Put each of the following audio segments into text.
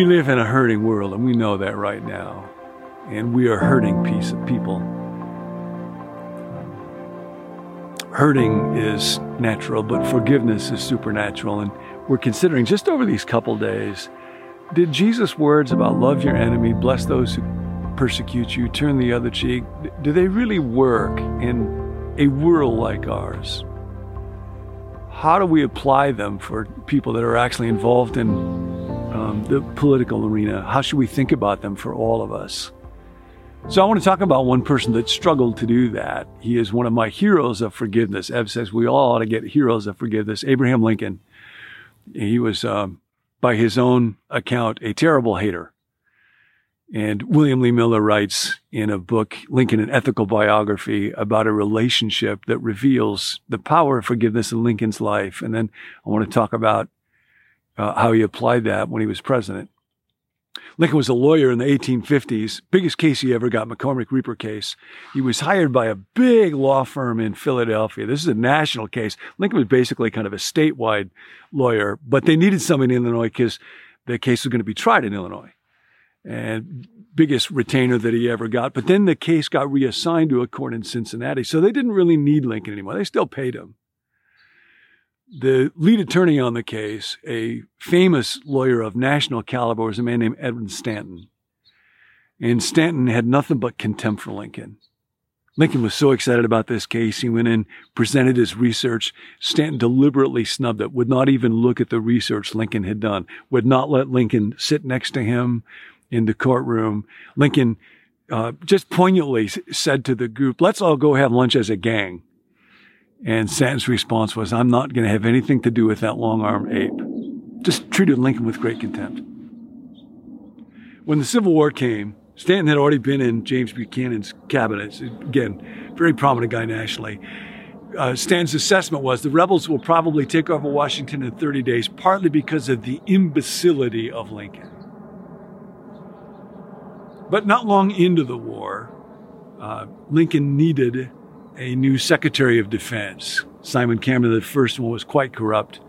We live in a hurting world, and we know that right now. And we are hurting piece of people. Hurting is natural, but forgiveness is supernatural. And we're considering just over these couple days did Jesus' words about love your enemy, bless those who persecute you, turn the other cheek, do they really work in a world like ours? How do we apply them for people that are actually involved in um, the political arena? How should we think about them for all of us? So I want to talk about one person that struggled to do that. He is one of my heroes of forgiveness. Ev says we all ought to get heroes of forgiveness. Abraham Lincoln. He was um, by his own account, a terrible hater. And William Lee Miller writes in a book, Lincoln, an ethical biography about a relationship that reveals the power of forgiveness in Lincoln's life. And then I want to talk about uh, how he applied that when he was president. Lincoln was a lawyer in the 1850s. Biggest case he ever got, McCormick Reaper case. He was hired by a big law firm in Philadelphia. This is a national case. Lincoln was basically kind of a statewide lawyer, but they needed someone in Illinois because the case was going to be tried in Illinois. And biggest retainer that he ever got. But then the case got reassigned to a court in Cincinnati. So they didn't really need Lincoln anymore. They still paid him the lead attorney on the case, a famous lawyer of national caliber, was a man named Edwin Stanton. And Stanton had nothing but contempt for Lincoln. Lincoln was so excited about this case, he went in, presented his research. Stanton deliberately snubbed it, would not even look at the research Lincoln had done, would not let Lincoln sit next to him in the courtroom. Lincoln uh, just poignantly said to the group, let's all go have lunch as a gang. And Stanton's response was, I'm not going to have anything to do with that long armed ape. Just treated Lincoln with great contempt. When the Civil War came, Stanton had already been in James Buchanan's cabinet. Again, very prominent guy nationally. Uh, Stanton's assessment was the rebels will probably take over Washington in 30 days, partly because of the imbecility of Lincoln. But not long into the war, uh, Lincoln needed a new Secretary of Defense. Simon Cameron, the first one, was quite corrupt.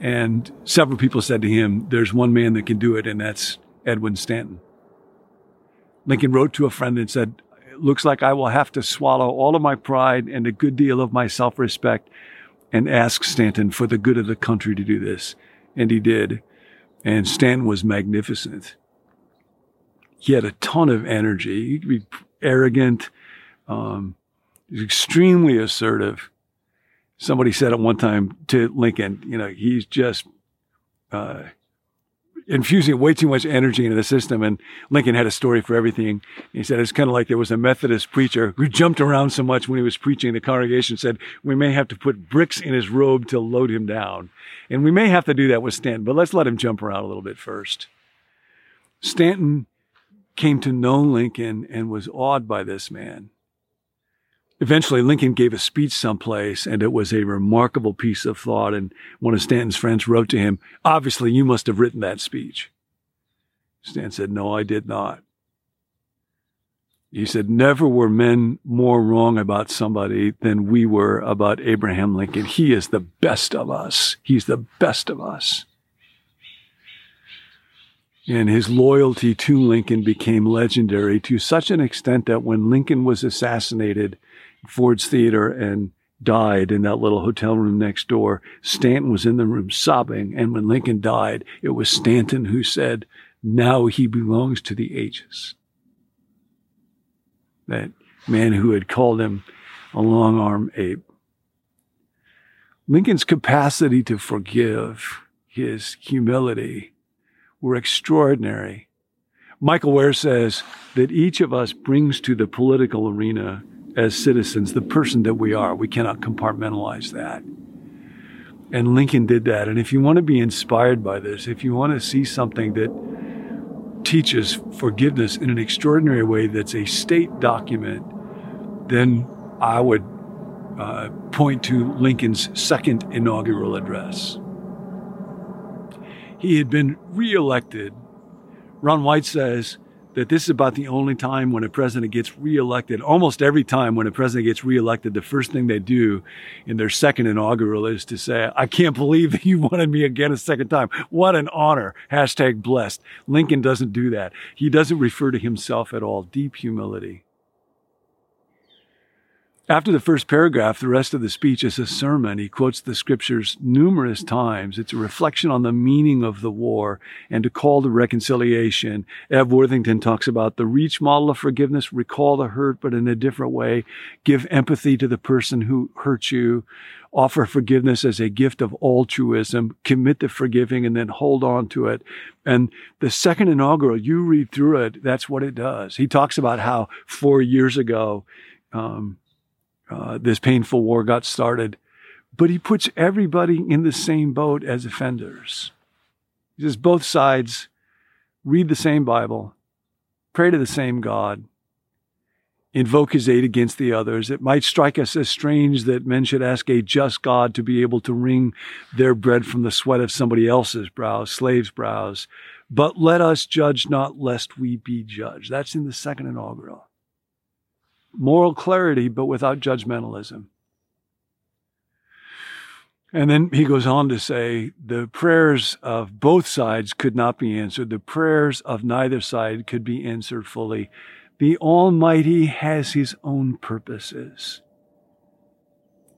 And several people said to him, There's one man that can do it, and that's Edwin Stanton. Lincoln wrote to a friend and said, It looks like I will have to swallow all of my pride and a good deal of my self respect and ask Stanton for the good of the country to do this. And he did. And Stanton was magnificent. He had a ton of energy. He could be arrogant, um, extremely assertive. Somebody said at one time to Lincoln, you know, he's just uh, infusing way too much energy into the system. And Lincoln had a story for everything. He said it's kind of like there was a Methodist preacher who jumped around so much when he was preaching. The congregation said we may have to put bricks in his robe to load him down, and we may have to do that with Stanton. But let's let him jump around a little bit first. Stanton came to know Lincoln and was awed by this man. Eventually, Lincoln gave a speech someplace, and it was a remarkable piece of thought. And one of Stanton's friends wrote to him, Obviously, you must have written that speech. Stan said, No, I did not. He said, Never were men more wrong about somebody than we were about Abraham Lincoln. He is the best of us. He's the best of us. And his loyalty to Lincoln became legendary to such an extent that when Lincoln was assassinated, Ford's Theater and died in that little hotel room next door. Stanton was in the room sobbing. And when Lincoln died, it was Stanton who said, now he belongs to the ages. That man who had called him a long arm ape. Lincoln's capacity to forgive, his humility were extraordinary. Michael Wear says that each of us brings to the political arena as citizens, the person that we are. We cannot compartmentalize that. And Lincoln did that. And if you want to be inspired by this, if you want to see something that teaches forgiveness in an extraordinary way that's a state document, then I would uh, point to Lincoln's second inaugural address. He had been reelected. Ron White says that this is about the only time when a president gets reelected. Almost every time when a president gets reelected, the first thing they do in their second inaugural is to say, I can't believe that you wanted me again a second time. What an honor. Hashtag blessed. Lincoln doesn't do that. He doesn't refer to himself at all. Deep humility. After the first paragraph, the rest of the speech is a sermon. He quotes the scriptures numerous times. It's a reflection on the meaning of the war and to call to reconciliation. Ev Worthington talks about the reach model of forgiveness, recall the hurt, but in a different way. Give empathy to the person who hurt you. Offer forgiveness as a gift of altruism. Commit to forgiving and then hold on to it. And the second inaugural, you read through it, that's what it does. He talks about how four years ago, um, uh, this painful war got started. But he puts everybody in the same boat as offenders. He says both sides read the same Bible, pray to the same God, invoke his aid against the others. It might strike us as strange that men should ask a just God to be able to wring their bread from the sweat of somebody else's brows, slaves' brows. But let us judge not lest we be judged. That's in the second inaugural moral clarity, but without judgmentalism. And then he goes on to say the prayers of both sides could not be answered. The prayers of neither side could be answered fully. The Almighty has his own purposes.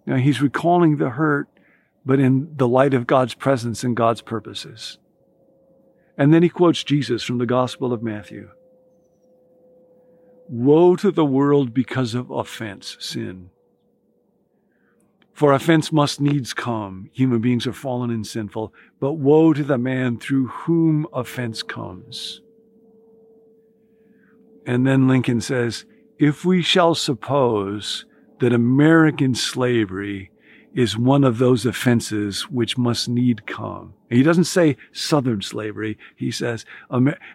Now he's recalling the hurt, but in the light of God's presence and God's purposes. And then he quotes Jesus from the Gospel of Matthew. Woe to the world because of offense, sin. For offense must needs come. Human beings are fallen and sinful, but woe to the man through whom offense comes. And then Lincoln says, if we shall suppose that American slavery is one of those offenses which must need come. He doesn't say Southern slavery. He says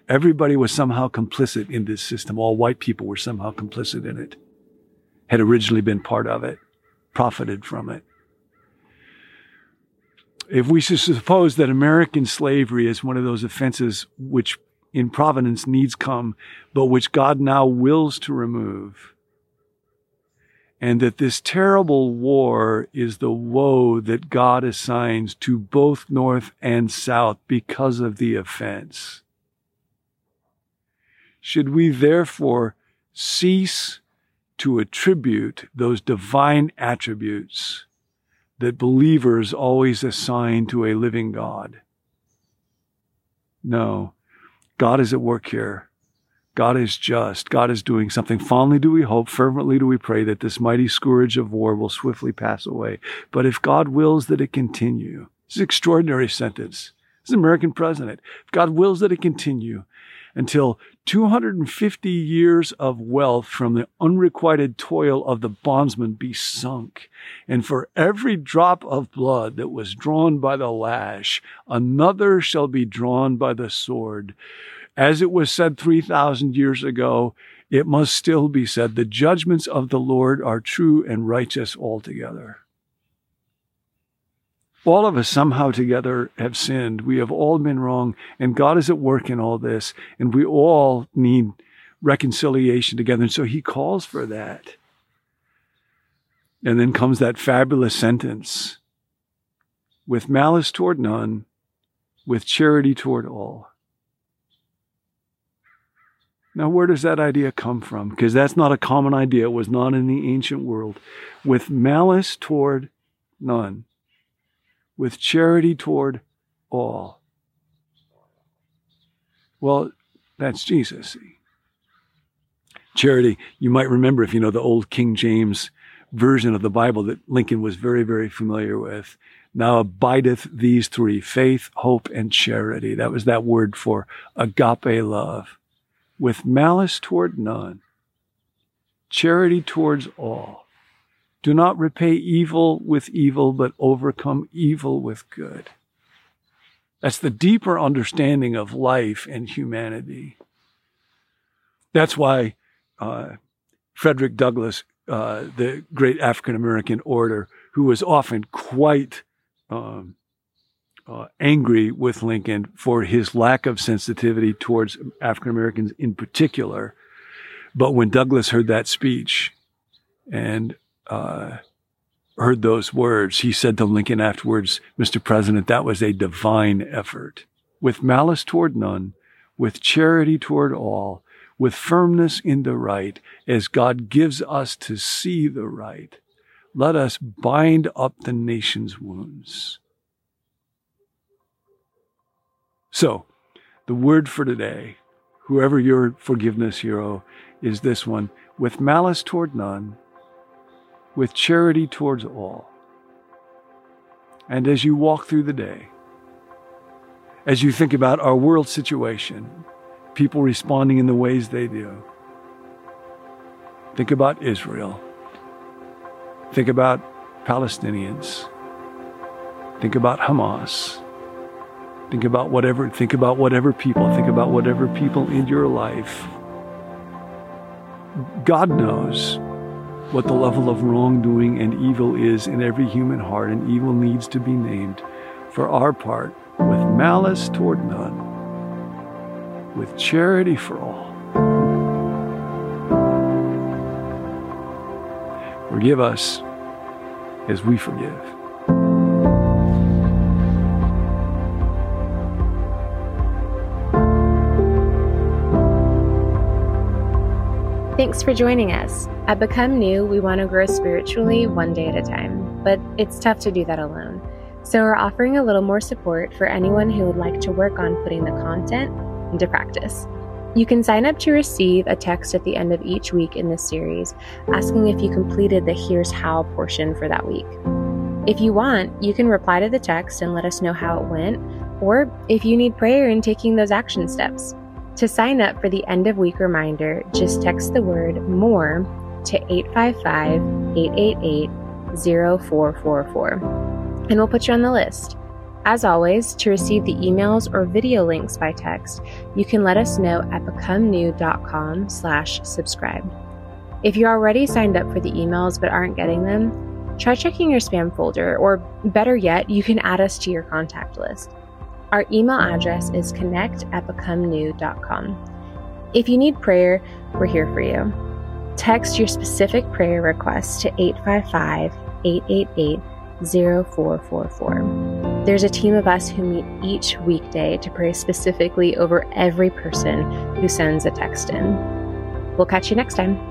everybody was somehow complicit in this system. All white people were somehow complicit in it, had originally been part of it, profited from it. If we suppose that American slavery is one of those offenses which in providence needs come, but which God now wills to remove, and that this terrible war is the woe that God assigns to both North and South because of the offense. Should we therefore cease to attribute those divine attributes that believers always assign to a living God? No, God is at work here God is just. God is doing something. Fondly do we hope, fervently do we pray that this mighty scourge of war will swiftly pass away. But if God wills that it continue, this is an extraordinary sentence. This is an American president. If God wills that it continue until 250 years of wealth from the unrequited toil of the bondsman be sunk, and for every drop of blood that was drawn by the lash, another shall be drawn by the sword. As it was said 3,000 years ago, it must still be said the judgments of the Lord are true and righteous altogether. All of us somehow together have sinned. We have all been wrong, and God is at work in all this, and we all need reconciliation together. And so he calls for that. And then comes that fabulous sentence with malice toward none, with charity toward all. Now, where does that idea come from? Because that's not a common idea. It was not in the ancient world. With malice toward none, with charity toward all. Well, that's Jesus. Charity, you might remember if you know the old King James version of the Bible that Lincoln was very, very familiar with. Now abideth these three faith, hope, and charity. That was that word for agape love with malice toward none, charity towards all. Do not repay evil with evil, but overcome evil with good. That's the deeper understanding of life and humanity. That's why uh, Frederick Douglass, uh, the great African American orator, who was often quite um, uh, angry with Lincoln for his lack of sensitivity towards African Americans in particular. But when Douglass heard that speech and uh, heard those words, he said to Lincoln afterwards, Mr. President, that was a divine effort. With malice toward none, with charity toward all, with firmness in the right, as God gives us to see the right, let us bind up the nation's wounds. So, the word for today, whoever your forgiveness hero, is this one with malice toward none, with charity towards all. And as you walk through the day, as you think about our world situation, people responding in the ways they do, think about Israel. Think about Palestinians. Think about Hamas. Think about whatever, think about whatever people, think about whatever people in your life. God knows what the level of wrongdoing and evil is in every human heart, and evil needs to be named. For our part, with malice toward none, with charity for all. Forgive us as we forgive. Thanks for joining us. At Become New, we want to grow spiritually one day at a time, but it's tough to do that alone. So we're offering a little more support for anyone who would like to work on putting the content into practice. You can sign up to receive a text at the end of each week in this series asking if you completed the Here's How portion for that week. If you want, you can reply to the text and let us know how it went, or if you need prayer in taking those action steps. To sign up for the end of week reminder, just text the word MORE to 855 888 0444, and we'll put you on the list. As always, to receive the emails or video links by text, you can let us know at becomenew.com slash subscribe. If you're already signed up for the emails but aren't getting them, try checking your spam folder, or better yet, you can add us to your contact list. Our email address is connect at becomenew.com. If you need prayer, we're here for you. Text your specific prayer request to 855 888 0444. There's a team of us who meet each weekday to pray specifically over every person who sends a text in. We'll catch you next time.